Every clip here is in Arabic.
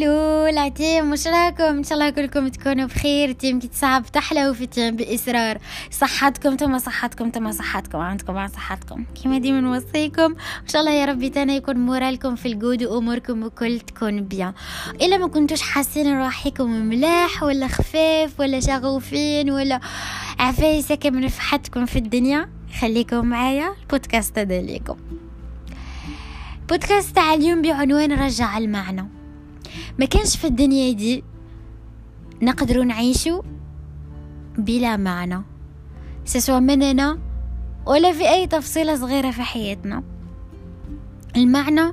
ألو العتيم وش راكم إن شاء الله كلكم تكونوا بخير تيم كي تصعب تحلى وفي تيم باصرار صحتكم تما صحتكم تما صحتكم عندكم مع صحتكم. كما ديما نوصيكم ان شاء الله يا ربي تانا يكون مورالكم في الجود وأموركم الكل تكون بيان. إلا ما كنتوش حاسين روحكم ملاح ولا خفاف ولا شغوفين ولا عفايسة كم نفحتكم في الدنيا خليكم معايا. البودكاست هذا ليكم. بودكاست تاع اليوم بعنوان رجع المعنى. ما كانش في الدنيا دي نقدروا نعيشوا بلا معنى. سواء مننا ولا في أي تفصيلة صغيرة في حياتنا. المعنى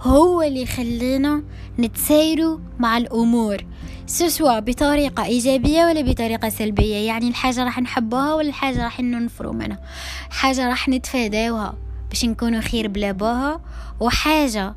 هو اللي يخلينا نتسايروا مع الأمور سواء بطريقة إيجابية ولا بطريقة سلبية. يعني الحاجة راح نحبها ولا الحاجة راح ننفروا منها. حاجة راح نتفاداوها باش نكونوا خير بلا بها وحاجة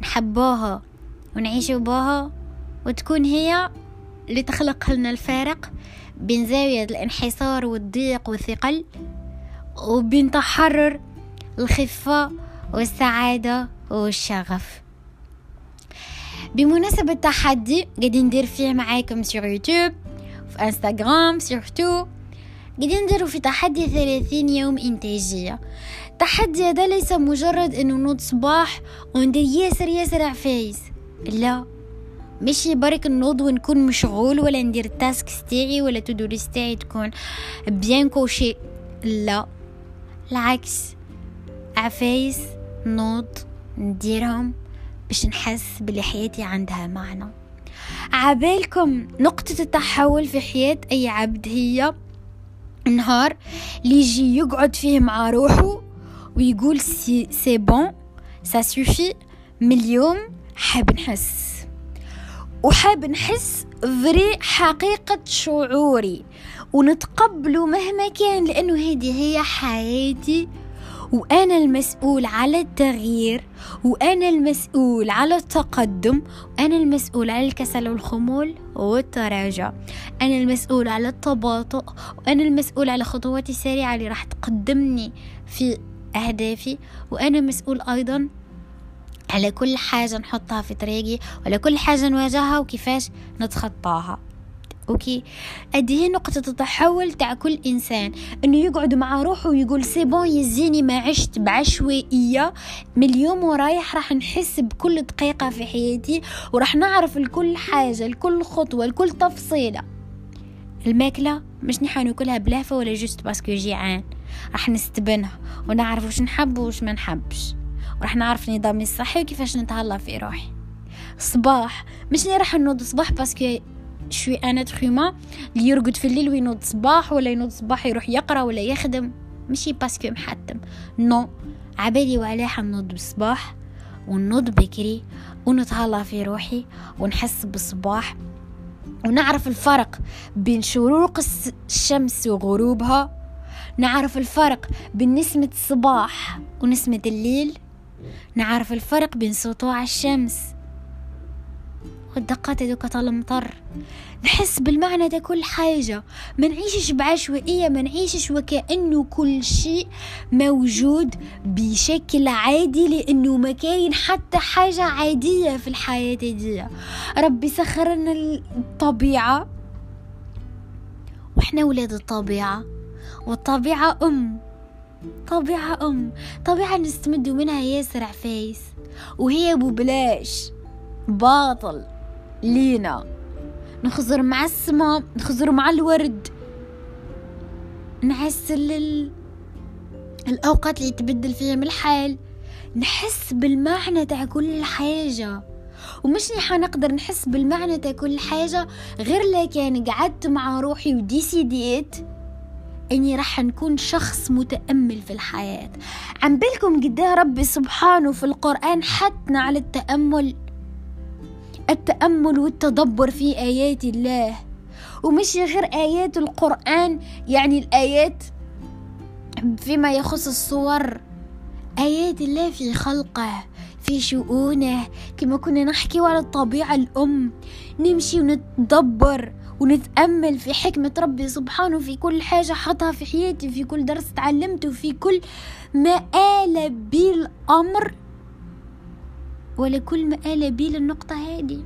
نحبوها ونعيشوا بها وتكون هي اللي تخلق لنا الفارق بين زاوية الانحسار والضيق والثقل وبين تحرر الخفة والسعادة والشغف. بمناسبة التحدي قاعدين ندير فيه معاكم سيغ يوتيوب في انستغرام surtout قاعدين نديرو في تحدي ثلاثين يوم إنتاجية. التحدي هذا ليس مجرد إنه نوض صباح وندير ياسر ياسر عفايس. لا. ماشي برك نوض ونكون مشغول ولا ندير ال task تاعي ولا to-do list تاعي تكون bien cochée لا. العكس. عفايس نوض نديرهم باش نحس بلي حياتي عندها معنى. عبالكم نقطة التحول في حياة أي عبد هي نهار اللي يجي يقعد فيه مع روحه ويقول c'est c'est bon ça suffit من اليوم حاب نحس. وحاب نحس vrai حقيقة شعوري. ونتقبله مهما كان لأنه هذه هي حياتي. وأنا المسؤول على التغيير. وأنا المسؤول على التقدم. وأنا المسؤول على الكسل والخمول والتراجع. أنا المسؤول على التباطؤ. وأنا المسؤول على خطواتي السريعة اللي راح تقدمني في أهدافي. وأنا مسؤول أيضا على كل حاجة نحطها في طريقي وعلى كل حاجة نواجهها وكيفاش نتخطاها. OK؟ ادي هي نقطة التحول تاع كل إنسان. إنه يقعد مع روحه ويقول c'est bon يزيني ما عشت بعشوائية. من اليوم ورايح راح نحس بكل دقيقة في حياتي وراح نعرف لكل حاجة لكل خطوة لكل تفصيلة. الماكلة مش نحن ناكلها بلهفة ولا juste parce que جيعان. راح نستبنها ونعرف وش نحب وش ما نحبش. وراح نعرف نظامي الصحي وكيفاش نتهلا في روحي. صباح مش ني راح نوض صباح parce que je suis un être humain اللي يرقد في الليل وينوض صباح ولا ينوض صباح يروح يقرأ ولا يخدم. ماشي parce que محتم. non عبالي وعلاه حنوض بالصباح ونوض بكري ونتهلا في روحي ونحس بالصباح ونعرف الفرق بين شروق الشمس وغروبها. نعرف الفرق بين نسمة الصباح ونسمة الليل. نعرف الفرق بين سطوع الشمس والدقات هذوك تاع المطر. نحس بالمعنى ده كل حاجة. ما نعيشش بعشوائية ما نعيشش وكأنه كل شيء موجود بشكل عادي لأنه ما كاين حتى حاجة عادية في الحياة دي. ربي سخر لنا الطبيعة وإحنا ولاد الطبيعة. والطبيعة أم. طبيعة أم طبيعة نستمد منها ياسر عفايس. وهي ببلاش باطل. لينا. نخزر مع السما نخزر مع الورد. نحس لل... الأوقات اللي يتبدل فيهم الحال. نحس بالمعنى تاع كل حاجة. ومش حنقدر نحس بالمعنى تاع كل حاجة غير لكان قعدت مع روحي وديسيديت. إني راح نكون شخص متأمل في الحياة. عم بالكم قداه ربي سبحانه في القرآن حثنا على التأمل. التأمل والتدبر في آيات الله. ومش غير آيات القرآن يعني الآيات فيما يخص الصور. آيات الله في خلقه في شؤونه. كما كنا نحكي على الطبيعة الأم. نمشي ونتدبر. ونتأمل في حكمة ربي سبحانه في كل حاجة حطها في حياتي في كل درس تعلمته في كل ما آل بي الأمر ولكل ما آل بي للنقطة هذه.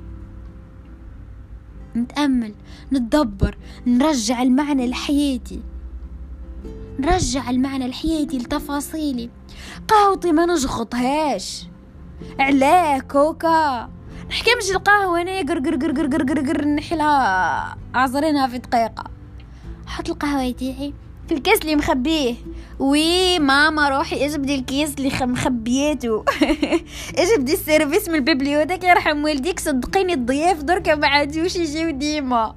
نتأمل نتدبر نرجع المعنى لحياتي. نرجع المعنى لحياتي لتفاصيلي. قهوتي ما نجغطهاش. علاه كوكا. نحكمش القهوة أنا قر قر قر قر قر قر قر نحلها. عصرينها في دقيقة حط القهوة تاعي في الكاس اللي مخبيه. وي ماما روحي اجبدي الكيس اللي مخبياته اجبدي ال service من ال bibliothèque يرحم والديك صدقيني الضياف دركا ما عادوش يجيو ديما.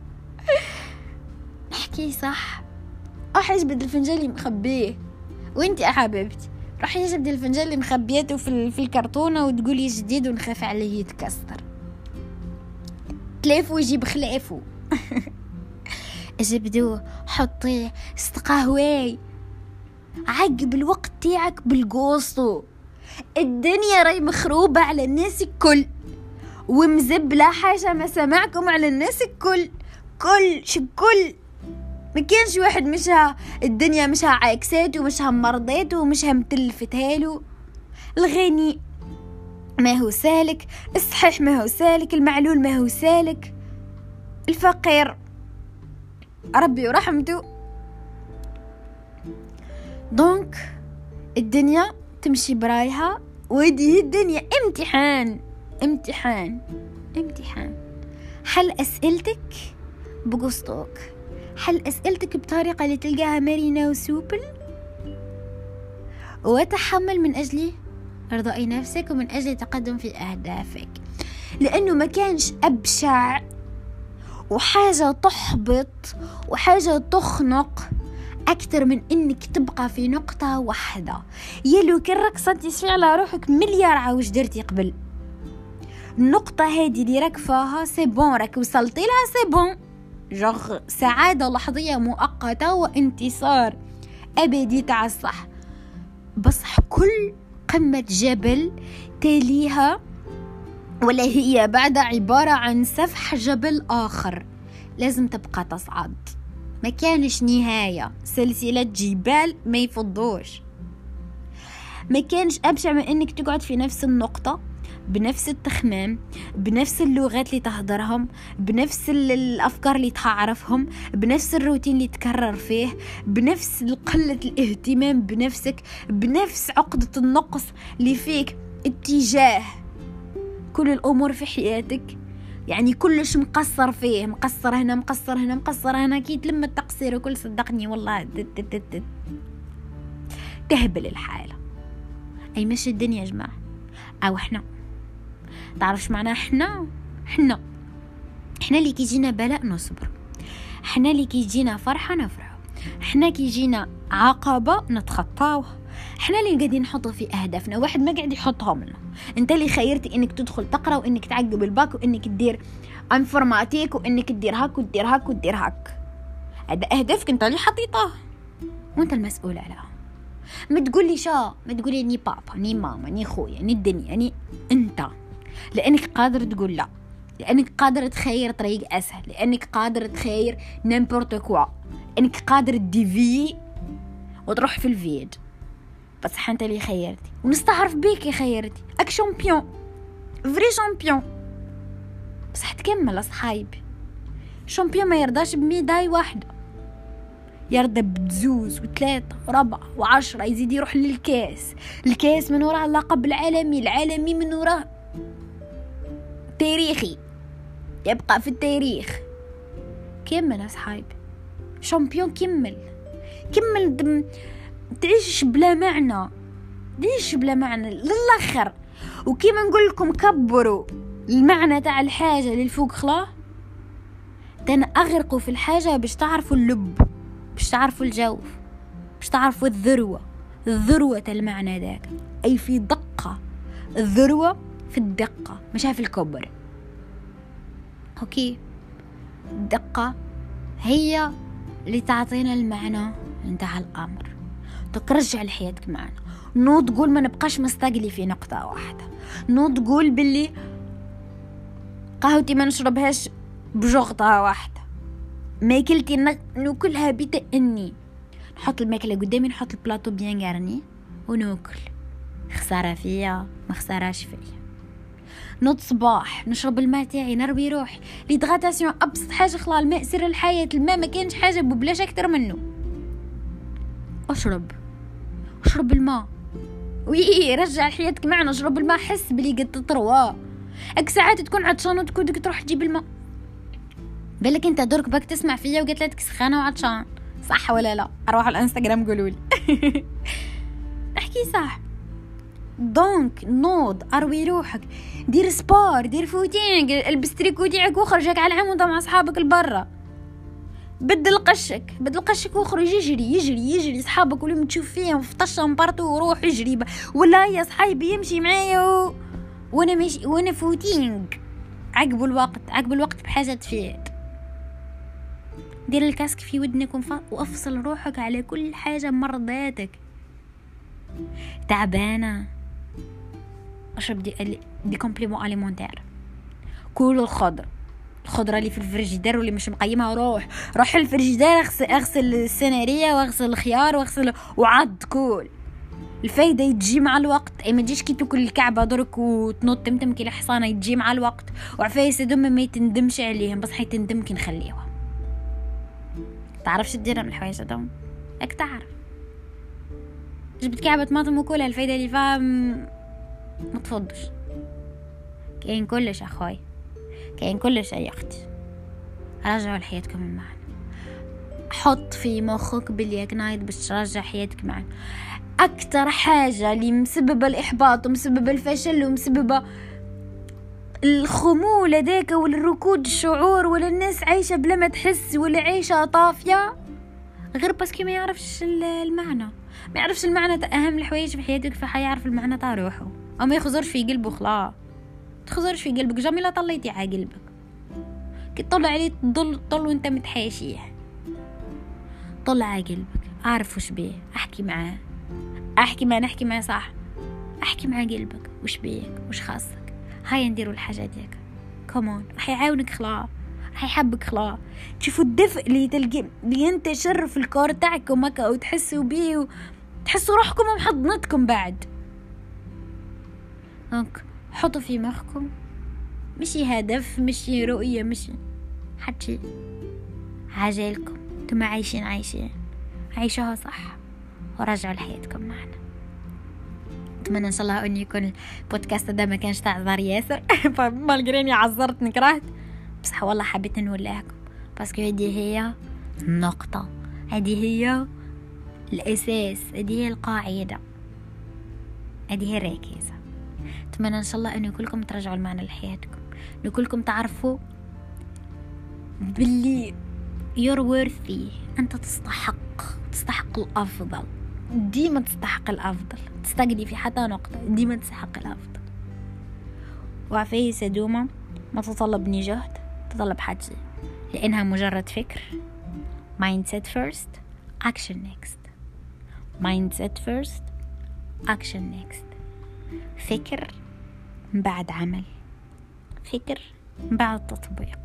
نحكي صح. روحي اجبد الفنجان اللي مخبيه. وانتي حبيبتي. روحي اجبدي الفنجان اللي مخبياته في, في الكرتونه وتقولي جديد ونخاف عليه يتكسر. تلافو يجيب خلافو اجبدوه حطيه استقهواي عقب الوقت تاعك بالقوصو. الدنيا راي مخروبة على الناس الكل. ومزبلة حاجة ما سمعكم على الناس الكل. كل شكل ما كانش واحد مشها الدنيا مشها عاكساته ومشها مرضاته ومشها متلفتها له الغني ما هو سالك الصحيح ما هو سالك المعلول ما هو سالك. الفقير ربي ورحمته. دونك الدنيا تمشي برايها ودي الدنيا. امتحان امتحان امتحان. حل أسئلتك بقسطوك حل أسئلتك بطريقة اللي تلقاها مرنة وسوبل؟ وتحمل من أجل إرضاء نفسك ومن أجل التقدم في أهدافك. لأنه ما كانش أبشع وحاجة تحبط وحاجة تخنق أكثر من إنك تبقى في نقطة واحدة. يلو كان رقصتي على روحك مليار عاوش درتي قبل. النقطة هذه اللي راك فيها سي بون راك وصلتي لها سي بون جغ سعادة لحظية مؤقتة وانتصار أبدي تاع الصح بصح كل قمة جبل تاليها ولا هي بعد عبارة عن سفح جبل آخر. لازم تبقى تصعد. ما كانش نهاية. سلسلة جبال ما يفضوش. ما كانش أبشع من أنك تقعد في نفس النقطة. بنفس التخمام بنفس اللغات اللي تهدرهم بنفس الأفكار اللي تعرفهم بنفس الروتين اللي تكرر فيه بنفس قلة الاهتمام بنفسك بنفس عقدة النقص اللي فيك اتجاه كل الأمور في حياتك. يعني كلش مقصر فيه مقصر هنا مقصر هنا مقصر هنا. كي تلم التقصير وكل صدقني والله تهبل الحالة. أي مش الدنيا يا جماعة؟ أو إحنا؟ تعرفش معناه إحنا إحنا إحنا اللي كيجينا بلاء نصبر. إحنا اللي كيجينا فرحة نفرح إحنا كيجينا عقبة نتخطاوها. إحنا اللي قاعدين نحطه في أهدافنا. واحد ما قاعد يحطهم لنا أنت اللي خيرتي إنك تدخل تقرأ وإنك تعقب الباك وإنك تدير informatique وإنك تدير هاك وتدير هاك وتدير هاك. هذا أهدافك أنت اللي حطيته وأنت المسؤول عليها. ما تقول لي شا ما تقول لي ني بابا ني ماما ني خويا ني الدنيا ني لأنك قادر تقول لا. لأنك قادر تخير طريق أسهل. لأنك قادر تخير n'importe quoi. انك قادر ت dévier وتروح في ال vide. بصح انت اللي خيرتي. ونستعرف بيك يا خيرتي. أك champion. vrai champion. بصح تكمل اصحايبي champion ما يرضاش ب médaille واحدة. يرضى بزوز وثلاثة وربعة وعشرة يزيد يروح للكاس. الكاس من وراء اللقب العالمي. العالمي من وراء تاريخي. يبقى في التاريخ. كمل اصحابي شامبيون كمل. كمل دم تعيش بلا معنى. ليش بلا معنى للآخر. وكيما نقول لكم كبروا. المعنى تاع الحاجة للفوق خلا. تن أغرقوا في الحاجة باش تعرفوا اللب. باش تعرفوا الجوف. باش تعرفوا الذروة. ذروة المعنى ذاك. أي في دقة. الذروة في الدقة مش في الكبر. OK. الدقة هي اللي تعطينا المعنى نتاع الأمر. ترجع لحياتك معنا. non تقول ما نبقاش مستقلي في نقطة واحدة. non تقول باللي قهوتي ما نشربهاش بجغمة واحدة. ماكلتي ناكلها بتأني نحط الماكلة قدامي نحط ال plateau bien garni وناكل. خسارة فيا ما خساراش فيا. نوض صباح نشرب الماء تاعي نروي روحي. l'hydratation أبسط حاجة خلا الماء سر الحياة. الماء ما كانش حاجة ببلاش أكثر منه. أشرب. أشرب الماء. oui رجع حياتك معنا. أشرب الماء حس بلي قد تطروا اك ساعات تكون عطشان وتكون تروح تجيب الماء. بالك أنت درك راك تسمع فيا وقلت لك سخانه وعطشان. صح ولا لا؟ أروح على الإنستغرام قولوا لي احكي صح donc نوض أروي روحك دير sport دير footing البس تريكو تاعك وخرجك على العمود مع أصحابك لبرا. بدل قشك بدل قشك واخرج يجري يجري يجري صحابك ولي تشوف فيهم فطشهم partout وروح يجري ولا يا صحابي يمشي معايا و... وأنا ماشي وأنا فوتينغ. عقبوا الوقت عقبوا الوقت بحاجة تفيد دير الكاسك في ودنك وأفصل روحك على كل حاجة مرضاتك. تعبانة. اشرب دي, دي كومبليمون أليمونتير. كل الخضر الخضرة اللي في الفريجيدير واللي مش مقيمها روح روح الفريجيدير اغسل, اغسل السنارية واغسل الخيار واغسل وعض كل. الفايدة يتجي مع الوقت. اي ما تجيش كي تاكل الكعبة درك وتنط تمتم كي الحصانة يتجي مع الوقت. وعفايس دم ما يتندمش عليهم بس حيتندم كي نخليهم تعرفش تدير من الحوايج هذوما؟ اك تعرف. جبت كعبة طماطم وكلها الفايدة اللي فيها ما تفضش. كاين كلش أخوي. كاين كلش يا أختي رجعوا لحياتكم المعنى حط في مخك بالياك نايت باش ترجع حياتك معنا. أكتر حاجة اللي مسببة الإحباط ومسببة الفشل ومسببة الخمول هذاك ولا الركود الشعور ولا الناس عايشة بلا ما تحس ولا عايشة طافية غير باسكو ما يعرفش المعنى. ما يعرفش المعنى أهم الحوايج في حياتك فحيعرف المعنى تاع روحه. أو ما يخزرش في قلبه خلاص تخزرش في قلبك. جامي لا طليتي على قلبك. كي تطلع عليه تضل طل وأنت متحاشية. طلع على قلبك. أعرف وش بيه. أحكي معاه. أحكي معاه نحكي معاه صح. أحكي مع قلبك. وش بيك؟ وش خاصك؟ هاي نديروا الحاجة ديك. كومون راح يعاونك خلا. راح يحبك خلا. تشوفوا الدفء اللي تلقي اللي ينتشر في الكور تاعكم وتحسوا بيه وتحسوا روحكم ومحضنتكم بعد. دونك حطوا في مخكم. مشي هدف مشي رؤية مشي. حتى عجلكم أنتم عايشين عايشين. عيشوها صح. ورجعوا لحياتكم معنا. أتمنى إن شاء الله انه يكون البودكاست ده ما كانش تعذر ياسر. مالقريني عذرت نكرهت. بصح والله حبيت نوليكم باسكو هذه هي النقطة. هذه هي الأساس. هذه هي القاعدة. هذه هي الركيزة. أتمنى إن شاء الله أنه كلكم ترجعوا المعنى لحياتكم. أنه كلكم تعرفوا باللي you're worthy أنت تستحق تستحق الأفضل. ديما تستحق الأفضل. تستقلي في حتى نقطة ديما تستحق الأفضل. وعفاية دوما ما تطلبني جهد تطلب حاجة لأنها مجرد فكر. Mindset first action next. Mindset first action next. فكر بعد عمل. فكر بعد تطبيق.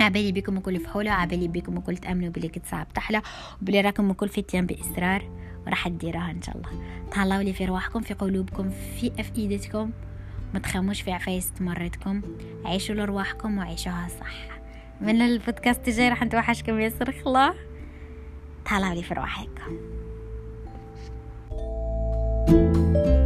عبالي بكم وكل فحولة عبالي بكم وكل تأمنوا بلي كتصعب تحلى وبلي راكم وكل فتيان بإصرار وراح تديروها إن شاء الله. تهلاو لي في رواحكم في قلوبكم في أفئدتكم. ما تخموش في عفايس تمرتكم عيشوا لرواحكم وعيشوها صح. من البودكاست الجاي راح نتوحشكم ياسر خلا تهلاو لي في رواحكم. thank you